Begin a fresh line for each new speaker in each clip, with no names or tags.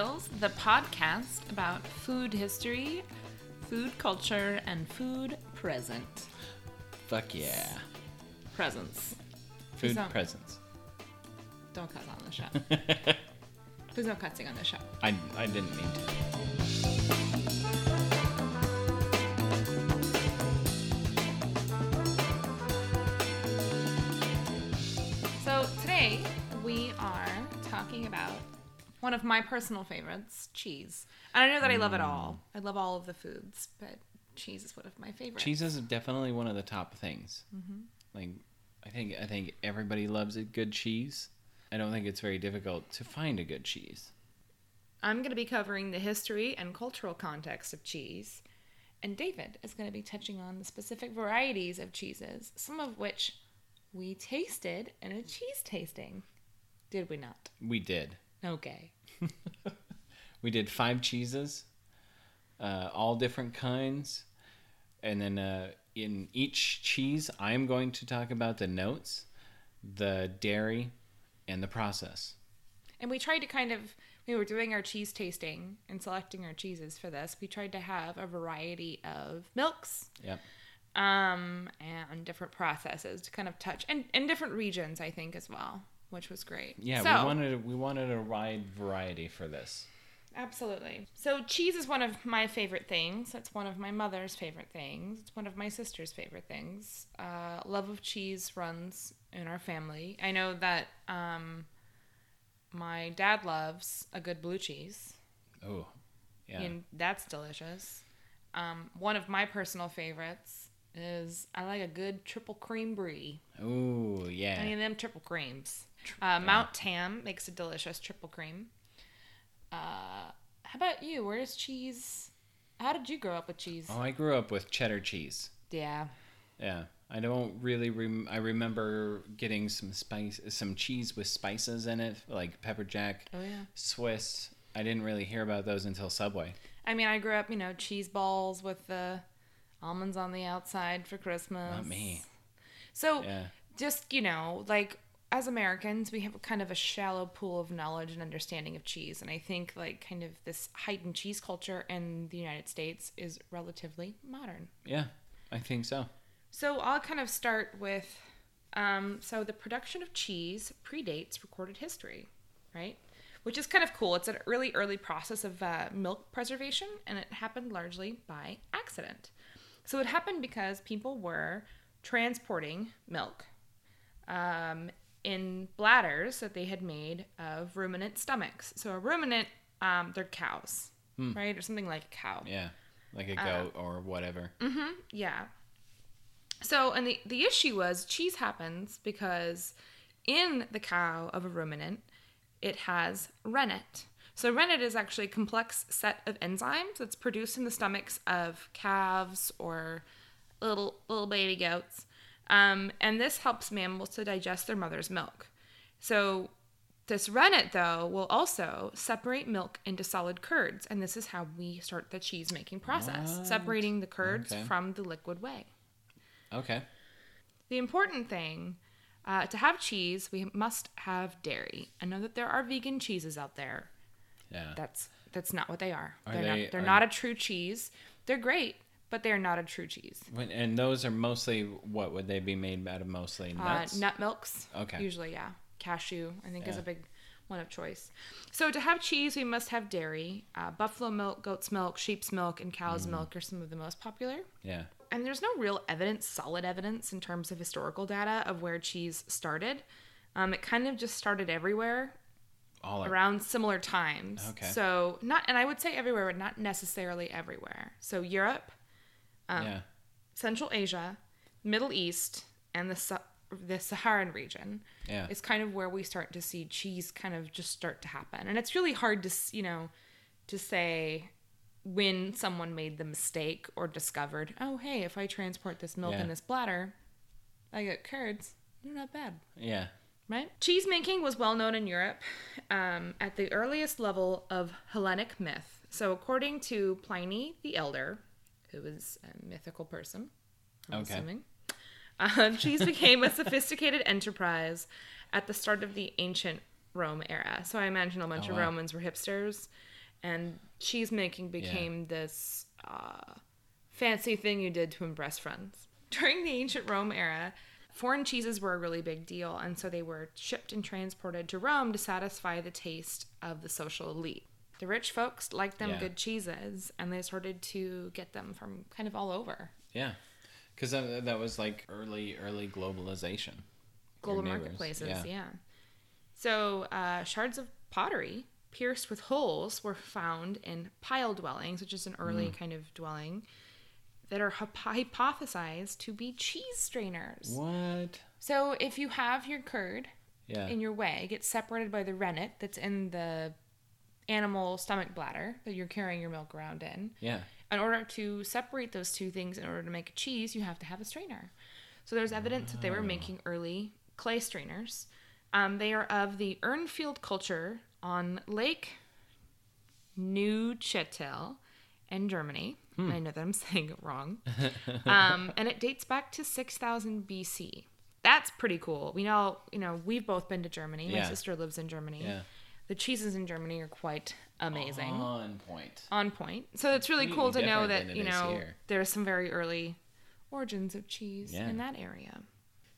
The podcast about food history, food culture, and food present.
Fuck yeah.
Presents.
Food
not-
presents.
Don't cuss on the show. There's no cussing on the show.
I, I didn't mean to.
So today we are talking about one of my personal favorites, cheese. And I know that I love it all. Mm. I love all of the foods, but cheese is one of my favorites.
Cheese is definitely one of the top things. Mm-hmm. Like, I think I think everybody loves a good cheese. I don't think it's very difficult to find a good cheese.
I'm going to be covering the history and cultural context of cheese, and David is going to be touching on the specific varieties of cheeses, some of which we tasted in a cheese tasting. Did we not?
We did.
Okay.
We did five cheeses, uh, all different kinds, and then uh, in each cheese, I'm going to talk about the notes, the dairy, and the process.
And we tried to kind of, we were doing our cheese tasting and selecting our cheeses for this. We tried to have a variety of milks
Yep.
um, and different processes to kind of touch, and, and different regions, I think, as well, which was great.
Yeah,
So-
we wanted we wanted a wide variety for this.
Absolutely. So cheese is one of my favorite things. It's one of my mother's favorite things. It's one of my sister's favorite things. Uh, love of cheese runs in our family. I know that um, my dad loves a good blue cheese,
Oh, yeah.
and that's delicious. Um, one of my personal favorites is I like a good triple cream brie.
Oh, yeah.
Any of them triple creams. Uh, Mount Tam makes a delicious triple cream. Uh, how about you? Where's cheese? How did you grow up with cheese?
Oh, I grew up with cheddar cheese.
Yeah.
Yeah, I don't really. Rem- I remember getting some spice, some cheese with spices in it, like pepper jack,
Oh yeah.
Swiss. I didn't really hear about those until Subway.
I mean, I grew up, you know, cheese balls with the almonds on the outside for Christmas.
Not me.
So,
Yeah.
just you know, like as Americans, we have kind of a shallow pool of knowledge and understanding of cheese, and I think like kind of this heightened cheese culture in the United States is relatively modern.
Yeah, I think so.
So I'll kind of start with um, so the production of cheese predates recorded history, right? Which is kind of cool. It's an early, early process of uh, milk preservation, and it happened largely by accident. So it happened because people were transporting milk um, in bladders that they had made of ruminant stomachs. So a ruminant, um, they're cows, right, or something like a cow.
Yeah, like a
Uh,
goat or whatever. Mm-hmm.
Yeah. So, and the, the issue was cheese happens because in the cow of a ruminant, it has rennet. So, rennet is actually a complex set of enzymes that's produced in the stomachs of calves or little little baby goats. Um, and this helps mammals to digest their mother's milk. So, this rennet, though, will also separate milk into solid curds. And this is how we start the cheese making process,
What?
separating the curds
Okay.
from the liquid whey.
Okay.
The important thing uh, to have cheese, we must have dairy. I know that there are vegan cheeses out there.
Yeah.
That's that's not what they are.
Are
they're
they-
not, they're
are-
not a true cheese. They're great, but they are not a true cheese.
And those are mostly what would they be made out of? Mostly
Uh,
nuts.
nut milks.
Okay.
Usually, yeah. Cashew, I think, is a big one of choice. So to have cheese, we must have dairy. Uh, buffalo milk, goat's milk, sheep's milk, and cow's
Mm.
milk are some of the most popular.
yeah.
and there's no real evidence, solid evidence in terms of historical data of where cheese started. Um, it kind of just started everywhere
All
around similar times.
Okay.
So not, and I would say everywhere, but not necessarily everywhere. So Europe, um,
yeah.
Central Asia, Middle East, and the Sa- the Saharan region
Yeah.
is kind of where we start to see cheese kind of just start to happen. And it's really hard to you know to say when someone made the mistake or discovered, oh hey, if I transport this milk
Yeah.
in this bladder, I get curds. They're not bad
Yeah.
right? Cheese making was well known in Europe um, at the earliest level of Hellenic myth. So, according to Pliny the Elder, who is a mythical person, I'm
Okay.
assuming, uh, cheese became a sophisticated enterprise at the start of the ancient Rome era. So I imagine a bunch
Oh,
of
wow.
Romans were hipsters, and cheese making became this uh, fancy thing you did to impress friends. During the ancient Rome era, foreign cheeses were a really big deal, and so they were shipped and transported to Rome to satisfy the taste of the social elite. The rich folks liked them
Yeah.
good cheeses, and they started to get them from kind of all over.
Yeah, because that, that was like early early globalization.
Global marketplaces.
yeah.
Yeah. So uh, shards of pottery pierced with holes were found in pile dwellings, which is an early
Mm.
kind of dwelling, that are hyp- hypothesized to be cheese strainers.
What?
So if you have your curd
Yeah.
in your whey, it gets separated by the rennet that's in the animal stomach bladder that you're carrying your milk around in.
Yeah.
in order to separate those two things in order to make a cheese you have to have a strainer. So there's evidence that they were making early clay strainers. Um, they are of the urnfield culture on lake neuchatel in germany. I know that i'm saying it wrong. Um, and it dates back to 6000 bc that's pretty cool. We know you know we've both been to germany. My sister lives in germany.
Yeah.
The cheeses in germany are quite amazing
On point.
on point. So it's really cool to know that you know
here.
there's some very early origins of cheese
Yeah.
in that area.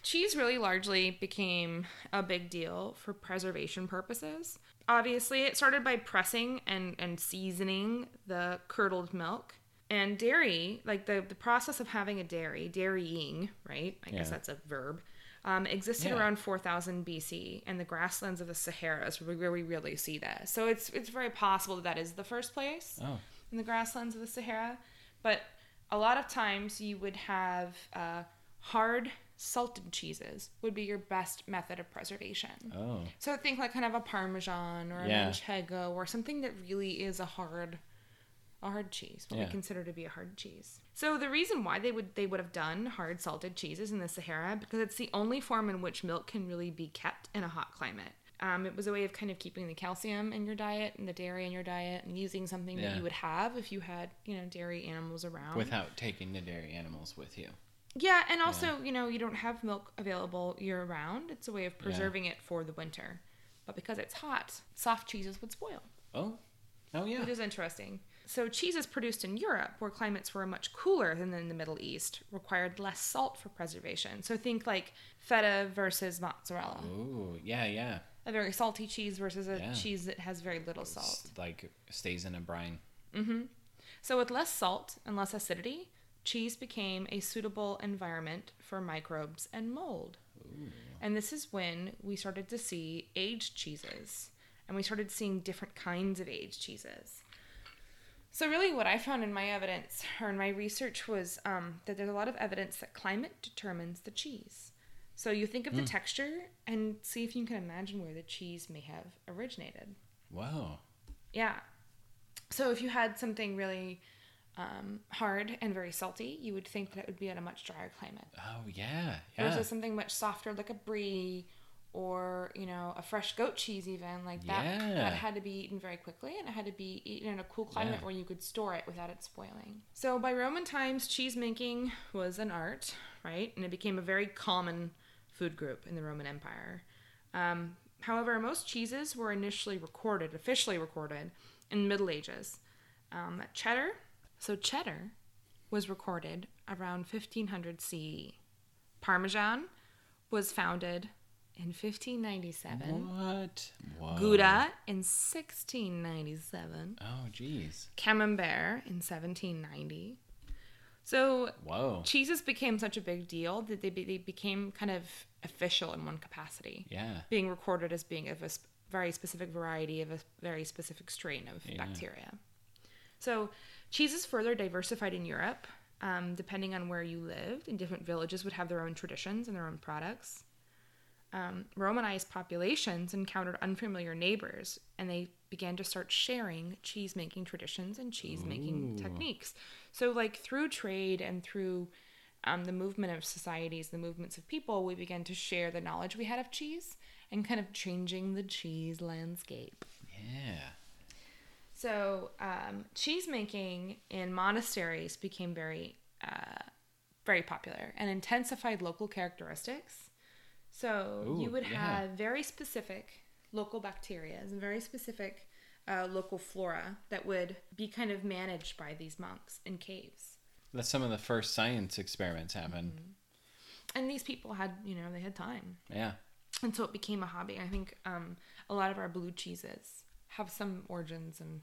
Cheese really largely became a big deal for preservation purposes. Obviously, it started by pressing and, and seasoning the curdled milk. And dairy, like the, the process of having a dairy, dairying, right? I guess that's a verb, um, existed
Yeah.
around 4000 BC in the grasslands of the Sahara is where we really see that. So it's it's very possible that that is the first place
Oh.
in the grasslands of the Sahara. But a lot of times you would have uh, hard salted cheeses would be your best method of preservation.
Oh.
So think like kind of a Parmesan or a
Yeah.
Manchego or something that really is a hard a hard cheese, what
Yeah.
we consider to be a hard cheese. So the reason why they would they would have done hard salted cheeses in the Sahara because it's the only form in which milk can really be kept in a hot climate. Um, it was a way of kind of keeping the calcium in your diet and the dairy in your diet and using something that you would have if you had you know dairy animals around.
Without taking the dairy animals with you.
Yeah, and also, you know, you don't have milk available year round. It's a way of
Yeah.
preserving it for the winter. But because it's hot, soft cheeses would spoil,
Oh. Oh yeah.
which is interesting. So, cheeses produced in Europe, where climates were much cooler than in the Middle East, required less salt for preservation. So, think like feta versus mozzarella.
Ooh. Yeah. Yeah.
A very salty cheese versus a
Yeah.
cheese that has very little salt.
S- Like stays in a brine. Mm-hmm.
So, with less salt and less acidity, cheese became a suitable environment for microbes and mold. Ooh. And this is when we started to see aged cheeses and we started seeing different kinds of aged cheeses. So, really, what I found in my evidence or in my research was um, that there's a lot of evidence that climate determines the cheese. So, you think of the texture and see if you can imagine where the cheese may have originated.
Wow.
Yeah. So if you had something really um, hard and very salty, you would think that it would be in a much drier climate.
Oh yeah. Yeah.
Versus something much softer like a brie or, you know, a fresh goat cheese even, like that
Yeah.
that had to be eaten very quickly and it had to be eaten in a cool climate
Yeah.
where you could store it without it spoiling. So by Roman times, cheese making was an art, right? And it became a very common food group in the Roman Empire. Um, however, most cheeses were initially recorded, officially recorded, in the Middle Ages. Um, cheddar, so cheddar, was recorded around 1500 CE. Parmesan was founded in 1597.
What? Whoa.
Gouda in 1697.
Oh jeez.
Camembert in 1790. So
Whoa.
cheeses became such a big deal that they, be, they became kind of official in one capacity,
Yeah.
being recorded as being of a sp- very specific variety of a very specific strain of
Yeah.
bacteria. So cheeses further diversified in Europe, um, depending on where you lived, and different villages would have their own traditions and their own products. Um, Romanized populations encountered unfamiliar neighbors, and they began to start sharing cheese making traditions and cheese making techniques. So, like through trade and through um, the movement of societies, the movements of people, we began to share the knowledge we had of cheese and kind of changing the cheese landscape.
Yeah.
So, um, cheese making in monasteries became very, uh, very popular and intensified local characteristics. So,
Ooh,
you would
yeah.
have very specific local bacteria and very specific uh, local flora that would be kind of managed by these monks in caves.
That's some of the first science experiments happened.
And these people had, you know, they had time.
Yeah.
And so it became a hobby. I think um, a lot of our blue cheeses have some origins in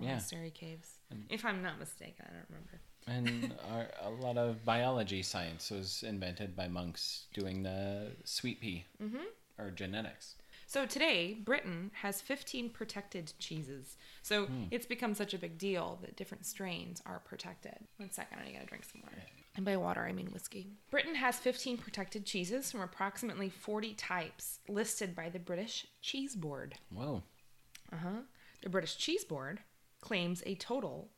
Yeah.
monastery caves. If I'm not mistaken, I don't remember.
And our, a lot of biology science was invented by monks doing the sweet pea or genetics.
So today, Britain has 15 protected cheeses. So it's become such a big deal that different strains are protected. One second, I gotta drink some water. And by water, I mean whiskey. Britain has 15 protected cheeses from approximately 40 types listed by the British Cheese Board.
Whoa.
Uh-huh. The British Cheese Board claims a total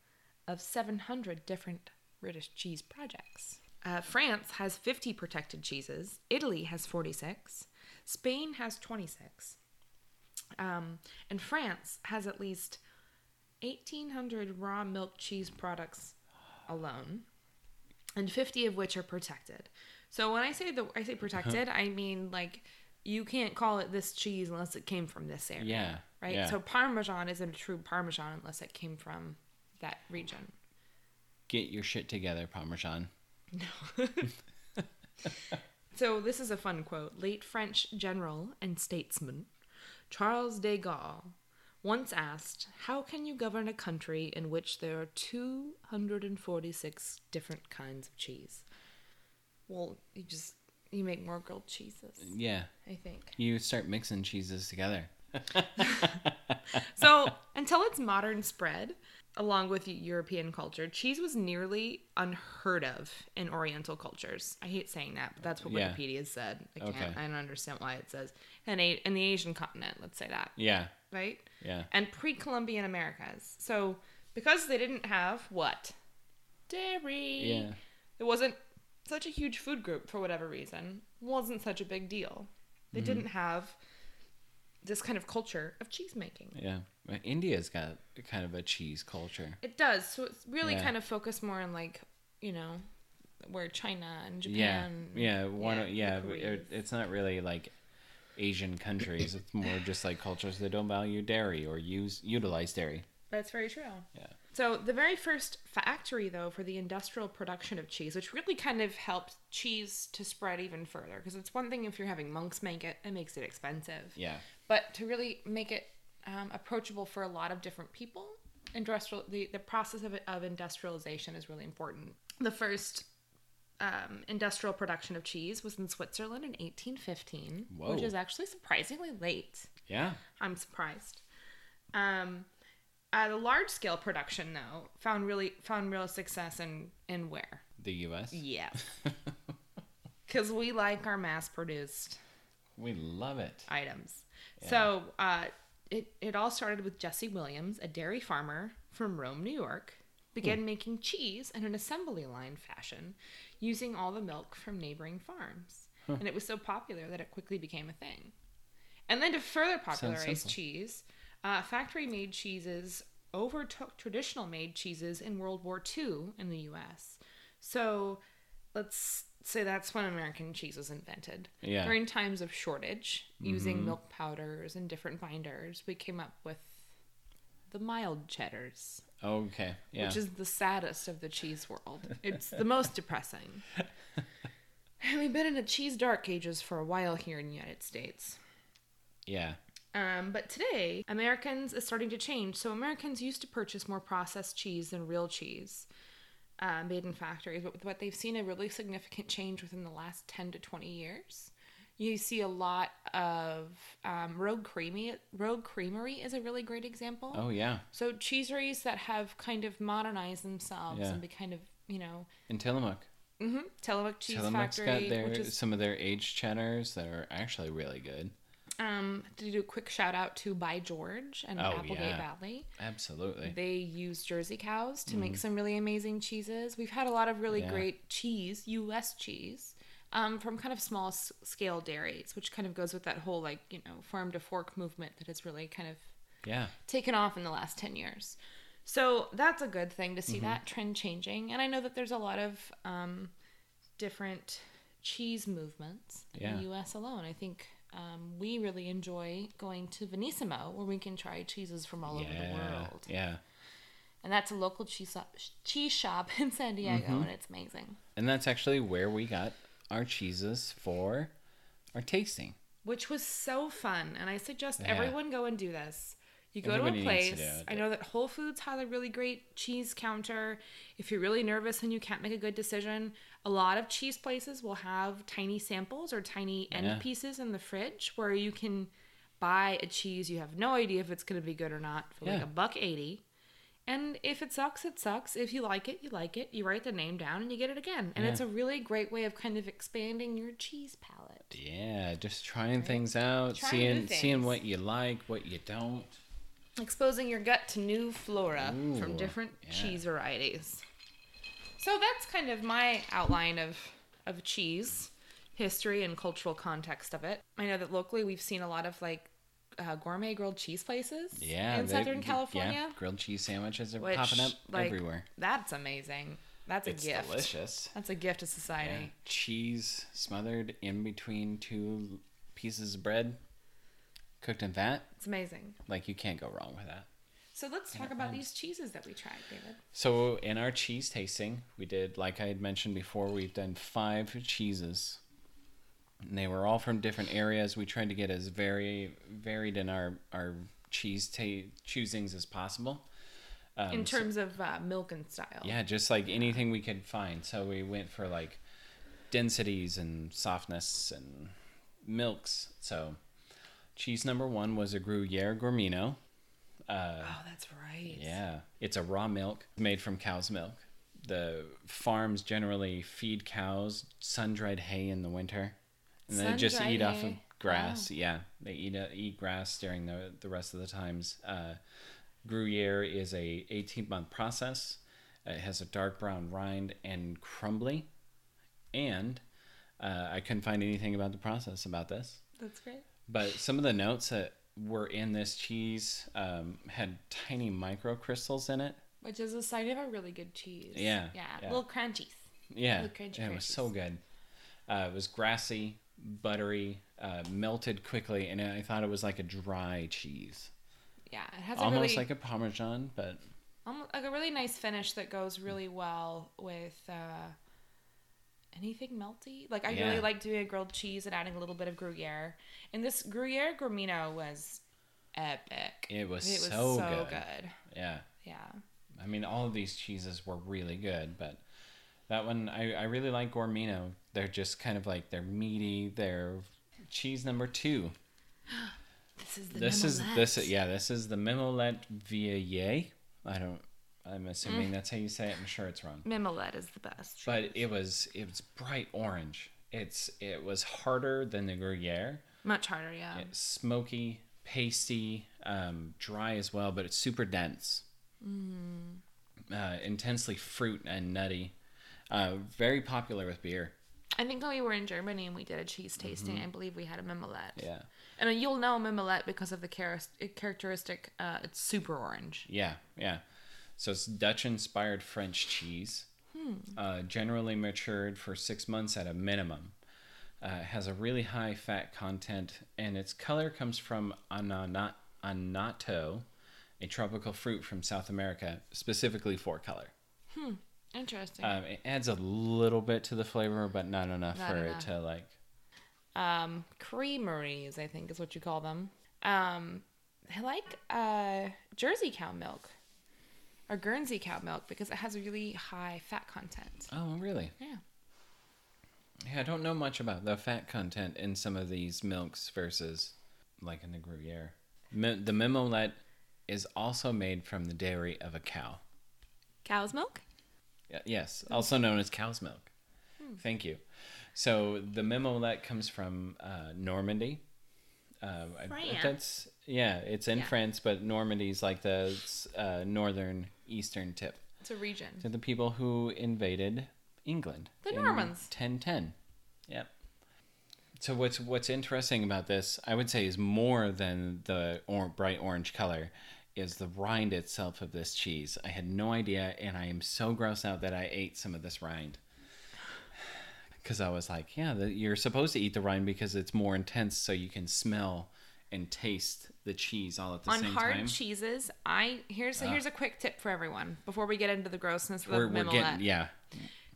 of 700 different British cheese projects. Uh, France has 50 protected cheeses. Italy has 46. Spain has 26. Um, and France has at least 1,800 raw milk cheese products alone, and 50 of which are protected. So when I say the I say protected, I mean like you can't call it this cheese unless it came from this area
Yeah.
right?
Yeah.
So Parmesan isn't a true Parmesan unless it came from that region.
Get your shit together, Parmesan. No.
so this is a fun quote. Late French general and statesman Charles de Gaulle once asked, "How can you govern a country in which there are 246 different kinds of cheese?" Well, you just you make more grilled cheeses,
Yeah.
I think.
You start mixing cheeses together.
So, until its modern spread, along with European culture, cheese was nearly unheard of in Oriental cultures. I hate saying that, but that's what
Yeah.
Wikipedia said. I can't.
Okay.
I don't understand why it says. And a, in the Asian continent, let's say that,
Yeah.
right?
Yeah.
And pre-Columbian Americas. So, because they didn't have what dairy,
Yeah.
it wasn't such a huge food group for whatever reason. Wasn't such a big deal. They
Mm-hmm.
didn't have this kind of culture of cheese making.
Yeah. India's got kind of a cheese culture.
It does. So it's really
Yeah.
kind of focused more on like, you know, where China and Japan.
Yeah. One.
yeah,
Yeah. yeah but it, it's not really like Asian countries. It's more just like cultures that don't value dairy or use utilize dairy.
That's very true.
Yeah.
So the very first factory, though, for the industrial production of cheese, which really kind of helped cheese to spread even further, because it's one thing if you're having monks make it, it makes it expensive.
Yeah.
But to really make it um, approachable for a lot of different people, industrial the, the process of, of industrialization is really important. The first um, industrial production of cheese was in Switzerland in 1815, which is actually surprisingly late.
Yeah.
I'm surprised. Um, uh, a large scale production though found really found real success in in where?
The U.S.
Yeah, because we like our mass produced
We love it.
items. So uh, it it all started with Jesse Williams, a dairy farmer from Rome, New York, began making cheese in an assembly line fashion, using all the milk from neighboring farms, and it was so popular that it quickly became a thing. And then to further popularize cheese, uh, factory made cheeses overtook traditional made cheeses in World War II in the U.S. So let's say that's when American cheese was invented.
Yeah.
During times of shortage, using milk powders and different binders, we came up with the mild cheddars,
Okay. Yeah.
which is the saddest of the cheese world. It's the most depressing. And we've been in the cheese dark ages for a while here in the United States.
yeah.
Um, but today, Americans is starting to change. So Americans used to purchase more processed cheese than real cheese uh, made in factories. But what they've seen a really significant change within the last ten to twenty years. You see a lot of um, Rogue Creamy. Rogue Creamery is a really great example.
Oh yeah.
So cheeseries that have kind of modernized themselves
Yeah.
and be kind of you know
In Tillamook.
mm-hmm, Tillamook Cheese
Tillamook's
Factory,
got their
which is
some of their aged cheddars that are actually really good.
Um, to do a quick shout out to By George and
Oh,
Applegate
yeah.
Valley.
Absolutely.
They use Jersey cows to make some really amazing cheeses. We've had a lot of really
Mm-hmm. Yeah.
great cheese, U.S. cheese, um, from kind of small s- scale dairies, which kind of goes with that whole like you know farm to fork movement that has really kind of
yeah.
taken off in the last ten years. So that's a good thing to see
Mm-hmm.
that trend changing. And I know that there's a lot of um, different cheese movements in
Yeah.
the U.S. alone. I think um, we really enjoy going to Venissimo, where we can try cheeses from all over the world.
Yeah.
And that's a local cheese shop, cheese shop in San Diego,
Mm-hmm.
and it's amazing.
And that's actually where we got our cheeses for our tasting.
Which was so fun, and I suggest
Yeah.
everyone go and do this. You go
Everybody
to a
needs to
place. I know that Whole Foods has a really great cheese counter. If you're really nervous and you can't make a good decision, a lot of cheese places will have tiny samples or tiny end
Yeah.
pieces in the fridge where you can buy a cheese you have no idea if it's going to be good or not for like a buck 80. And if it sucks, it sucks. If you like it, you like it. You write the name down and you get it again. And
Yeah.
it's a really great way of kind of expanding your cheese palette.
Yeah, just trying things out,
Trying
seeing seeing what you like, what you don't.
exposing your gut to new flora from different
yeah.
cheese varieties. So that's kind of my outline of of cheese history and cultural context of it. I know that locally we've seen a lot of like uh, gourmet grilled cheese places
Yeah,
in
they-
Southern
Yeah,
California.
grilled cheese sandwiches are
which,
popping up
like,
everywhere.
That's amazing. That's a
It's
gift.
delicious.
That's a gift to
Yeah.
society.
Cheese smothered in between two pieces of bread, cooked in fat.
It's amazing.
Like you can't go wrong with that.
So let's talk about these cheeses that we tried, David.
So in our cheese tasting, we did like I had mentioned before, we've done five cheeses. And they were all from different areas. We tried to get as very varied in our our cheese ta- choosings as possible. Um,
In
so-
terms of uh, milk and style.
yeah, just like anything we could find. So we went for like densities and softness and milks. So cheese number one was a Gruyere Gourmino. Uh,
Oh, that's right.
yeah, it's a raw milk made from cow's milk. The farms generally feed cows sun dried hay in the winter, and they just
Sun-dried
eat off of
hay?
grass. Yeah, they eat uh, eat grass during the the rest of the times. Uh, Gruyere is a 18 month process. It has a dark brown rind and crumbly, and uh, I couldn't find anything about the process about this.
That's great.
But some of the notes that were in this cheese um, had tiny micro crystals in it.
Which is a sign of a really good cheese.
Yeah,
Yeah.
yeah.
Little crunchies.
Yeah,
Really crunchy
it was so good. Uh, it was grassy, buttery, uh, melted quickly, and I thought it was like a dry cheese,
Yeah. It has
almost
a really
like a parmesan, but
almost like a really nice finish that goes really well with uh, anything melty. Like I
Yeah.
really like doing a grilled cheese and adding a little bit of Gruyere. And this Gruyere Gourmino was epic.
it was,
It was
so,
so,
good.
good.
Yeah,
Yeah.
I mean, all of these cheeses were really good, but that one I, I really like Gourmino. They're just kind of like they're meaty. They're cheese number two.
This is the
this is this
Mimolette.
yeah this is the Mimolette Vieille. I don't. I'm assuming that's how you say it. I'm sure it's wrong.
Mimolette is the best.
But it was it was bright orange. It's it was harder than the Gruyere.
Much harder, yeah.
It's smoky, pasty, um, dry as well, but it's super dense. Mm. Uh, intensely fruit and nutty. Uh, very popular with beer.
I think when we were in Germany and we did a cheese tasting, I believe we had a Mimolette.
Mm-hmm. Yeah.
And uh, you'll know Mimolette because of the char- characteristic, uh, it's super orange.
Yeah, yeah. So it's Dutch inspired French cheese, uh, generally matured for six months at a minimum. Uh, it has a really high fat content, and its color comes from anana- annatto, a tropical fruit from South America, specifically for color. Hmm.
Interesting.
Um, it adds a little bit to the flavor, but not enough
Not
for
enough.
it to like.
um, creameries, I think is what you call them. Um, I like uh, Jersey cow milk or Guernsey cow milk because it has a really high fat content.
Oh, really?
Yeah.
Yeah, I don't know much about the fat content in some of these milks versus like in the Gruyere. Mi- the Mimolette is also made from the dairy of a cow.
Cow's milk?
Y- Yes, also known as cow's milk. Thank you. So the Mimolette comes from uh, Normandy. Uh,
France?
That's yeah, it's in
Yeah.
France, but Normandy's like the uh, northern eastern tip.
It's a region.
to the people who invaded England.
The
in
Normans.
1010. Yep. So what's what's interesting about this, I would say, is more than the or- bright orange color, is the rind itself of this cheese. I had no idea, and I am so grossed out that I ate some of this rind. Because I was like, yeah, the, you're supposed to eat the rind because it's more intense, so you can smell and taste the cheese all at the
On
same
hard
time.
Hard cheeses, I here's here's a quick tip for everyone before we get into the grossness of the
getting yeah,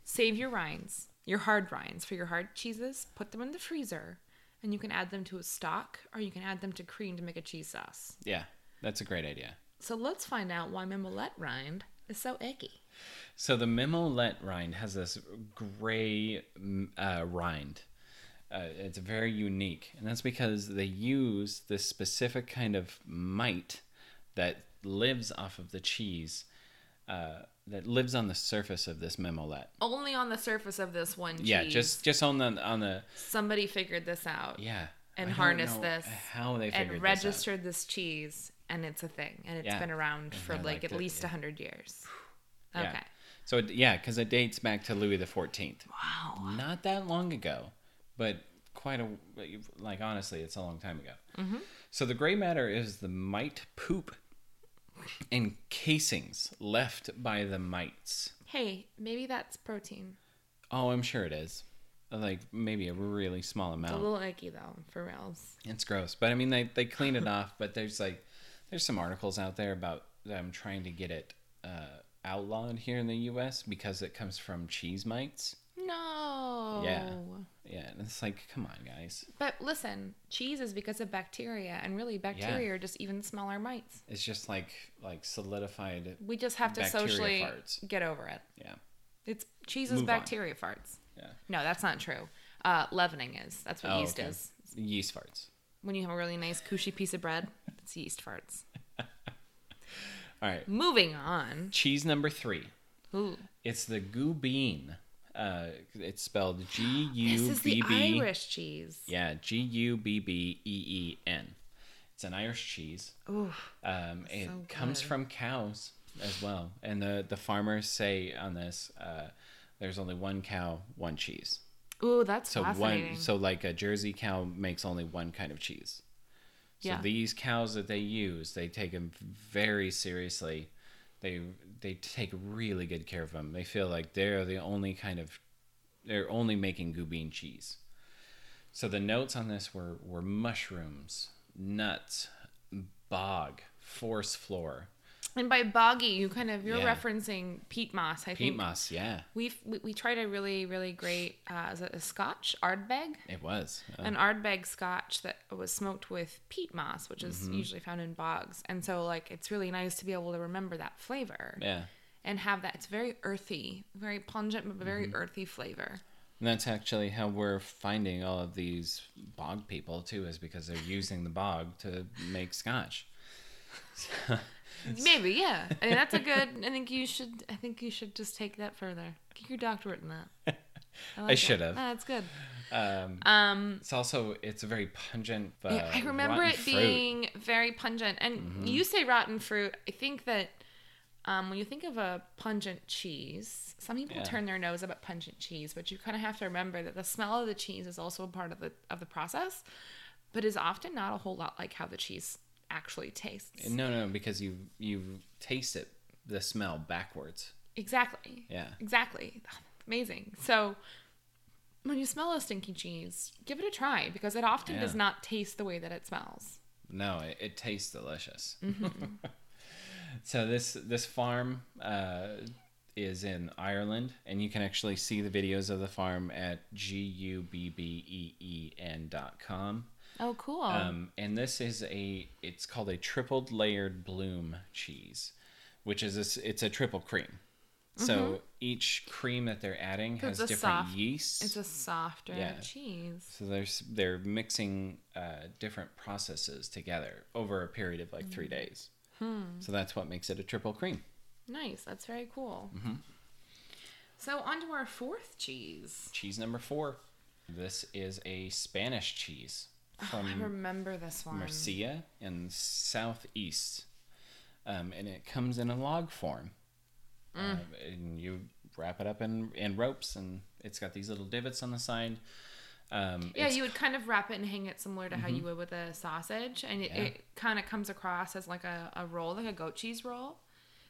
Save your rinds, your hard rinds for your hard cheeses. Put them in the freezer, and you can add them to a stock, or you can add them to cream to make a cheese sauce.
yeah. That's a great idea.
So let's find out why mimolette rind is so icky.
So the mimolette rind has this gray mm, uh, rind. Uh, it's very unique, and that's because they use this specific kind of mite that lives off of the cheese, uh, that lives on the surface of this mimolette.
Only on the surface of this one cheese.
Yeah, just just on the on the
somebody figured this out
yeah.
and harnessed this
How they figured
and
this out.
And registered this, cheese, and it's a thing, and it's
Yeah.
been around
And
for
I
like at
it,
least
yeah.
hundred years.
Yeah. So it, yeah, because it dates back to Louis the Fourteenth.
Wow.
Not that long ago, but quite a like honestly, it's a long time ago.
Mm-hmm.
So the gray matter is the mite poop and casings left by the mites.
Hey, maybe that's protein.
Oh, I'm sure it is. Like maybe a really small amount.
It's a little icky though, for reals.
It's gross, but I mean they they clean it off. But there's like there's some articles out there about them trying to get it uh, outlawed here in the U.S. because it comes from cheese mites.
No.
Yeah. Yeah, and it's like, come on, guys.
But listen, cheese is because of bacteria, and really, bacteria are just even smaller mites.
It's just like like solidified.
We just have to socially
farts.
get over it.
Yeah,
It's cheese is
Move on.
bacteria farts.
yeah.
No, that's not true. Uh, leavening is. That's what
Oh,
yeast
okay.
is.
Yeast farts.
When you have a really nice cushy piece of bread, it's yeast farts.
All right,
Moving on.
cheese number three.
Ooh,
It's the Gubbeen. Uh, it's spelled G
this is the
B B.
Irish cheese.
Yeah, G U B B E E N. It's an Irish cheese.
Ooh,
Um, it
So
comes
good.
from cows as well, and the the farmers say on this, uh, there's only one cow, one cheese.
ooh, that's
So one, so like a Jersey cow makes only one kind of cheese. So
Yeah.
these cows that they use, they take them very seriously. They they take really good care of them. They feel like they're the only kind of they're only making Gubbeen cheese. So the notes on this were were mushrooms, nuts, bog, forest floor,
and by boggy, you kind of you're
Yeah.
referencing peat moss. I
peat
think
moss. Yeah,
we've we, we tried a really really great uh, is it a Scotch Ardbeg.
it was.
An Ardbeg Scotch that was smoked with peat moss, which is
Mm-hmm.
usually found in bogs, and so like it's really nice to be able to remember that flavor
yeah.
and have that. It's very earthy, very pungent, but very
Mm-hmm.
earthy flavor.
And that's actually how we're finding all of these bog people too, is because they're using the bog to make scotch.
Maybe, yeah. I mean, that's a good. I think you should. I think you should just take that further. Get your doctorate in that. like it.
should have.
Ah, That's good.
Um,
Um,
it's also it's a very pungent. Uh,
Yeah, I remember it
fruit. Mm-hmm.
being very pungent. And you say rotten fruit. I think that um, when you think of a pungent cheese, some people
Yeah.
turn their nose up at pungent cheese, but you kind of have to remember that the smell of the cheese is also a part of the of the process, but is often not a whole lot like how the cheese actually tastes.
No, no, because you you taste it, the smell backwards.
Exactly.
Yeah.
Exactly. Amazing. So when you smell a stinky cheese, give it a try because it often does not taste the way that it smells.
No, it, it tastes delicious.
Mm-hmm.
so this this farm uh, is in Ireland, and you can actually see the videos of the farm at g u b b n dot com.
Oh, cool.
Um, and this is a it's called a tripled layered bloom cheese, which is this it's a triple cream. So each cream that they're adding
Mm-hmm.
Has different
soft-
yeasts.
It's a softer
Yeah.
cheese.
So there's they're mixing uh, different processes together over a period of like
Mm.
three days.
Hmm.
So that's what makes it a triple cream.
Nice. That's very cool.
Mm-hmm.
So on to our fourth cheese.
Cheese number four. This is a Spanish cheese
I remember this one.
Murcia in southeast, um, and it comes in a log form.
Mm.
Um, and you wrap it up in, in ropes, and it's got these little divots on the side. Um,
Yeah, you would kind of wrap it and hang it similar to how you would with a sausage, and it,
Mm-hmm. Yeah.
it kind of comes across as like a, a roll, like a goat cheese roll.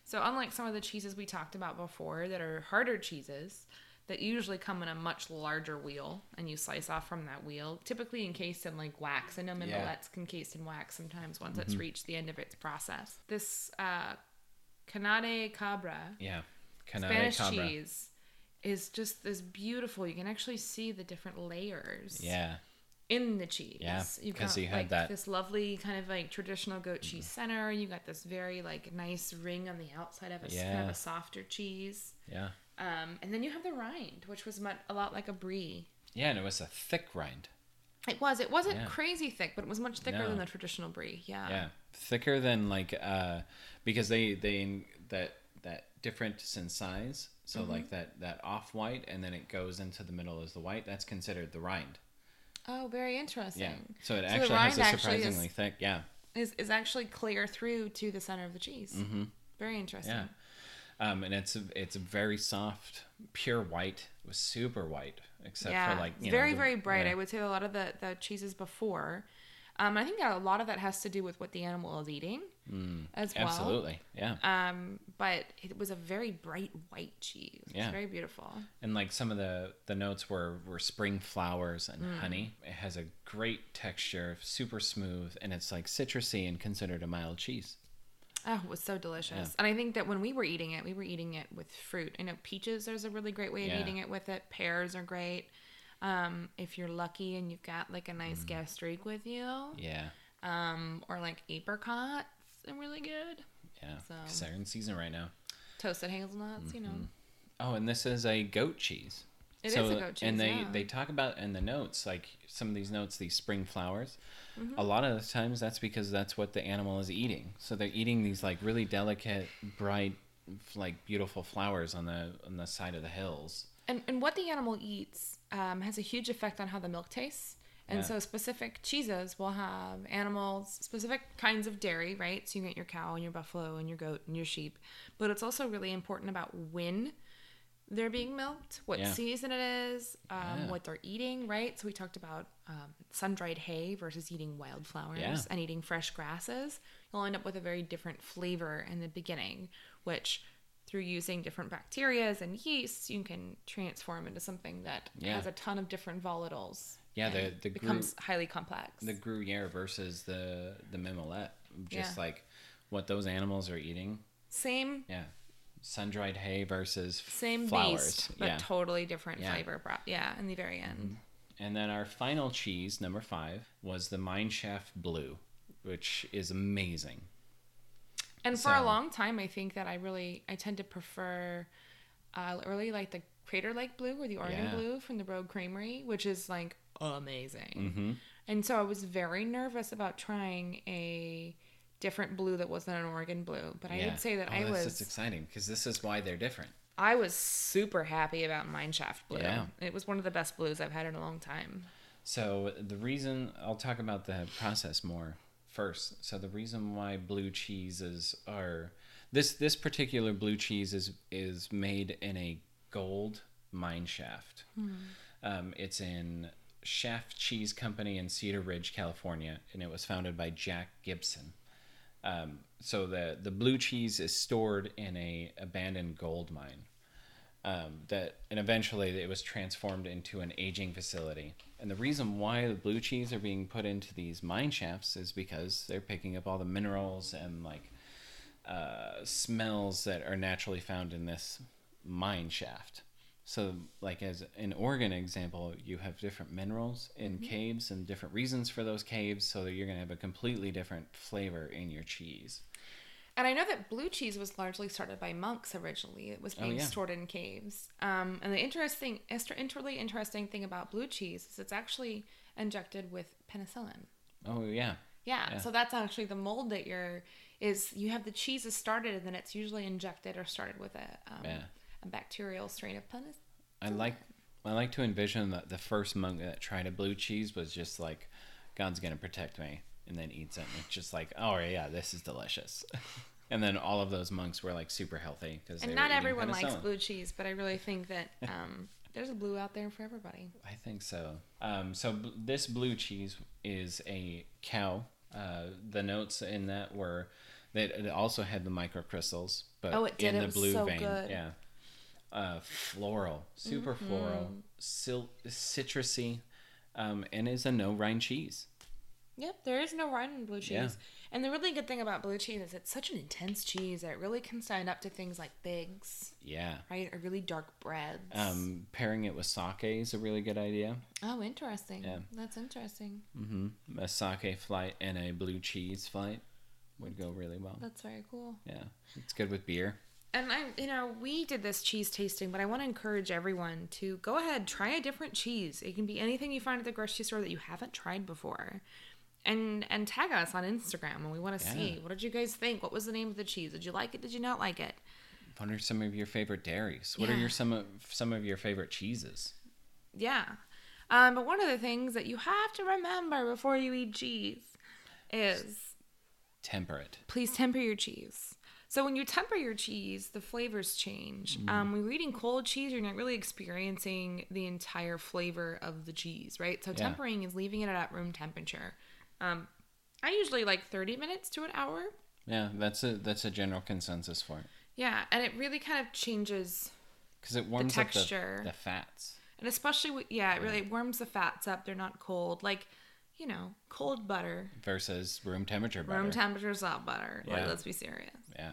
So unlike some of the cheeses we talked about before that are harder cheeses, that usually come in a much larger wheel, and you slice off from that wheel, typically encased in like wax. I know
Yeah.
Mimolettes can encased in wax sometimes once it's reached the end of its process. This uh, Caña de Cabra
Yeah. Caña de
Spanish
Cabra.
cheese is just this beautiful. You can actually see the different layers
Yeah.
in the cheese.
Yeah,
You've
'cause
got,
you had
like,
that- Mm-hmm.
this lovely kind of like traditional goat cheese center. You got this very like nice ring on the outside of a s- kind of
Yeah.
a softer cheese.
Yeah.
Um, and then you have the rind, which was mu- a lot like a brie.
Yeah, and it was a thick rind.
It was. It wasn't
Yeah.
crazy thick, but it was much thicker
No.
than the traditional brie. Yeah.
Yeah, thicker than like uh, because they they that that difference in size. So
Mm-hmm.
like that that off white, and then it goes into the middle as the white. That's considered the rind.
Oh, very interesting.
Yeah. So it
the
actually has a
actually is-
surprisingly thick. Yeah.
Is is actually clear through to the center of the cheese. Mm-hmm. Very interesting.
Yeah. Um, and it's a, it's a very soft, pure white. It was super white, except
yeah,
for like you
very
know, the-
very bright.
yeah.
I would say a lot of the the cheeses before. Um, I think that a lot of that has to do with what the animal is eating as well.
Mm, Absolutely, yeah.
Um, but it was a very bright white cheese. It's
Yeah.
very beautiful.
and like some of the the notes were were spring flowers and
Mm.
honey it has a great texture super smooth and it's like citrusy and considered a mild cheese
Oh, it was so delicious.
Yeah.
And I think that when we were eating it, we were eating it with fruit. I know peaches, there's a really great way of
Yeah.
eating it with it. Pears are great. Um, if you're lucky and you've got like a nice
Mm.
gastrique with you,
yeah
um, or like apricots, are really good.
yeah
So-
they're in season right now
Toasted hazelnuts, you know.
oh and this is a goat cheese
It is a goat cheese,
and they
yeah.
they talk about in the notes like some of these notes these spring flowers
Mm-hmm.
a lot of the times that's because that's what the animal is eating so they're eating these like really delicate bright like beautiful flowers on the on the side of the hills
And, and what the animal eats um, has a huge effect on how the milk tastes. And
Yeah.
so specific cheeses will have animals, specific kinds of dairy, right? So you get your cow and your buffalo and your goat and your sheep. But it's also really important about when they're being milked, what
Yeah.
season it is, um,
Yeah.
what they're eating, right? So we talked about um, sun dried hay versus eating wildflowers
Yeah.
and eating fresh grasses. You'll end up with a very different flavor in the beginning, which through using different bacterias and yeasts, you can transform into something that has a ton of different volatiles.
Yeah, the- the gru-
becomes highly complex.
the Gruyere versus the the Mimolette, just like what those animals are eating.
same
Yeah, sun dried hay versus
same
flowers.
beast, but
yeah,
totally different
Yeah. Mm-hmm.
flavor. Bro- yeah, in the very end.
and then our final cheese, number five, was the Mineshaft Blue, which is amazing.
And for a long time, I think that I really I tend to prefer uh, really like the Crater Lake Blue or the Oregon
Yeah.
Blue from the Rogue Creamery, which is like amazing.
Mm-hmm.
And so I was very nervous about trying a different blue that wasn't an Oregon Blue. But I
yeah.
would say that
oh,
I was
is exciting because this is why they're different.
I was super happy about Mineshaft Blue.
Yeah.
It was one of the best blues I've had in a long time.
So the reason I'll talk about the process more first. So the reason why blue cheeses are this this particular blue cheese is is made in a gold mine shaft. Um, it's in Shaft Cheese Company in Cedar Ridge, California, and it was founded by Jack Gibson. Um, so the the blue cheese is stored in a abandoned gold mine um, that and eventually it was transformed into an aging facility. And the reason why the blue cheese are being put into these mine shafts is because they're picking up all the minerals and like uh, smells that are naturally found in this mine shaft. So, like as an Oregon example, you have different minerals in caves and different reasons for those caves, so that you're going to have a completely different flavor in your cheese.
And I know that blue cheese was largely started by monks originally. It was being
Oh, yeah.
stored in caves. Um, and the interesting, inter- really interesting thing about blue cheese is it's actually injected with penicillin.
Oh yeah,
Yeah,
Yeah.
so that's actually the mold that you're is you have the cheese is started and then it's usually injected or started with a um,
Yeah.
A bacterial strain of penicillin.
I like I like to envision that the first monk that tried a blue cheese was just like, God's gonna protect me, and then eats it. And it's just like, oh yeah, this is delicious. and then all of those monks were like super healthy because
And not everyone likes blue cheese, but I really think that um, there's a blue out there for everybody.
I think so. Um, so b- this blue cheese is a cow. Uh, the notes in that were that it also had the microcrystals, but
Oh, it did.
in
It
the blue
so
vein.
good.
Yeah. Uh, floral, super
Mm-hmm.
floral, sil- citrusy, um, and is a no rind cheese.
Yep, there is no rind in blue cheese.
Yeah.
And the really good thing about blue cheese is it's such an intense cheese that it really can stand up to things like figs,
Yeah.
right? Or really dark breads.
Um, pairing it with sake is a really good idea.
oh, interesting.
Yeah.
That's interesting.
Mm-hmm. A sake flight and a blue cheese flight would go really well.
That's very cool.
Yeah, it's good with beer.
And I, you know, we did this cheese tasting, but I want to encourage everyone to go ahead, try a different cheese. It can be anything you find at the grocery store that you haven't tried before. And and tag us on Instagram and we want to see what did you guys think? What was the name of the cheese? Did you like it? Did you not like it?
What are some of your favorite dairies? What are your some of some of your favorite cheeses?
Yeah. Um, but one of the things that you have to remember before you eat cheese is
Temperate.
please temper your cheese. So when you temper your cheese, the flavors change. Um, when you're eating cold cheese, you're not really experiencing the entire flavor of the cheese, right? So
Yeah.
tempering is leaving it at room temperature. Um, I usually like 30 minutes to an hour.
Yeah, that's a that's a general consensus for it
Yeah, and it really kind of changes,
because it warms the
texture.
the, the fats.
and especially with, yeah, it really warms the fats up. They're not cold, like you know, cold butter,
versus room temperature butter.
room temperature salt butter. Like,
Yeah.
let's be serious.
yeah.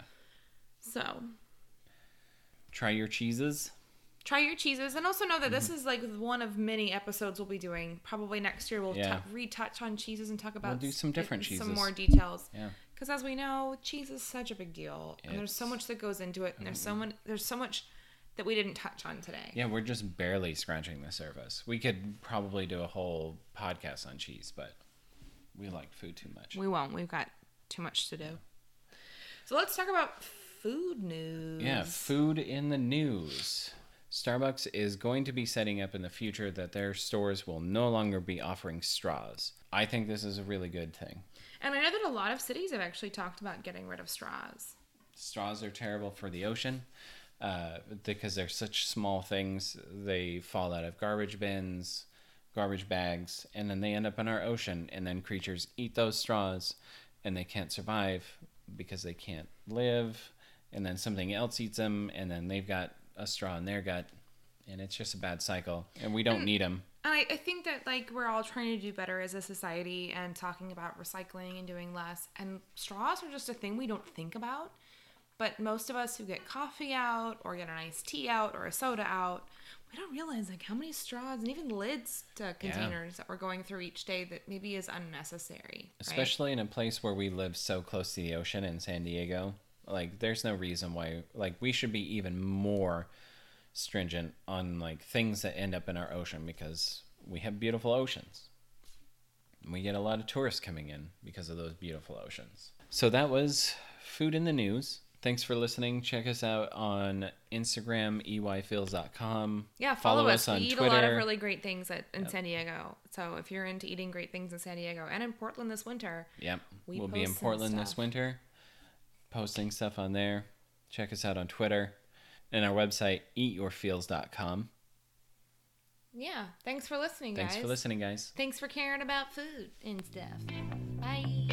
So
Try your cheeses.
try your cheeses and also know that
Mm-hmm.
this is like one of many episodes we'll be doing probably next year we'll
Yeah.
t- retouch on cheeses and talk about
do some different
some
cheeses.
more details
Yeah.
because as we know cheese is such a big deal and there's so much that goes into it and there's so much there's so much that we didn't touch on today
Yeah, we're just barely scratching the surface. We could probably do a whole podcast on cheese, but we like food too much.
we won't we've got too much to do so let's talk about food news
Yeah, food in the news. Starbucks is going to be setting up in the future that their stores will no longer be offering straws. I think this is a really good thing.
and i know that a lot of cities have actually talked about getting rid of straws
Straws are terrible for the ocean uh, because they're such small things. They fall out of garbage bins, garbage bags, and then they end up in our ocean. And then creatures eat those straws and they can't survive because they can't live. And then something else eats them, and then they've got a straw in their gut. And it's just a bad cycle. And we don't mm. need them.
And I, I think that like we're all trying to do better as a society and talking about recycling and doing less. And straws are just a thing we don't think about. But most of us who get coffee out or get an iced tea out or a soda out, we don't realize like how many straws and even lids to containers that we're going through each day that maybe is unnecessary. right?
especially in a place where we live so close to the ocean in San Diego. Like, there's no reason why. Like, we should be even more stringent on like things that end up in our ocean because we have beautiful oceans. And we get a lot of tourists coming in because of those beautiful oceans. So that was food in the news. Thanks for listening. Check us out on Instagram, E eyfeels.com.
Yeah, follow, us. on we eat a lot of really great things at, in San Diego. So if you're into eating great things in San Diego and in Portland this winter,
Yep.
We
we'll be in Portland this winter, posting stuff on there. Check us out on Twitter and our website, eatyourfeels.com.
yeah. Thanks for listening,
Thanks
guys.
for listening, guys.
Thanks for caring about food and stuff. Bye.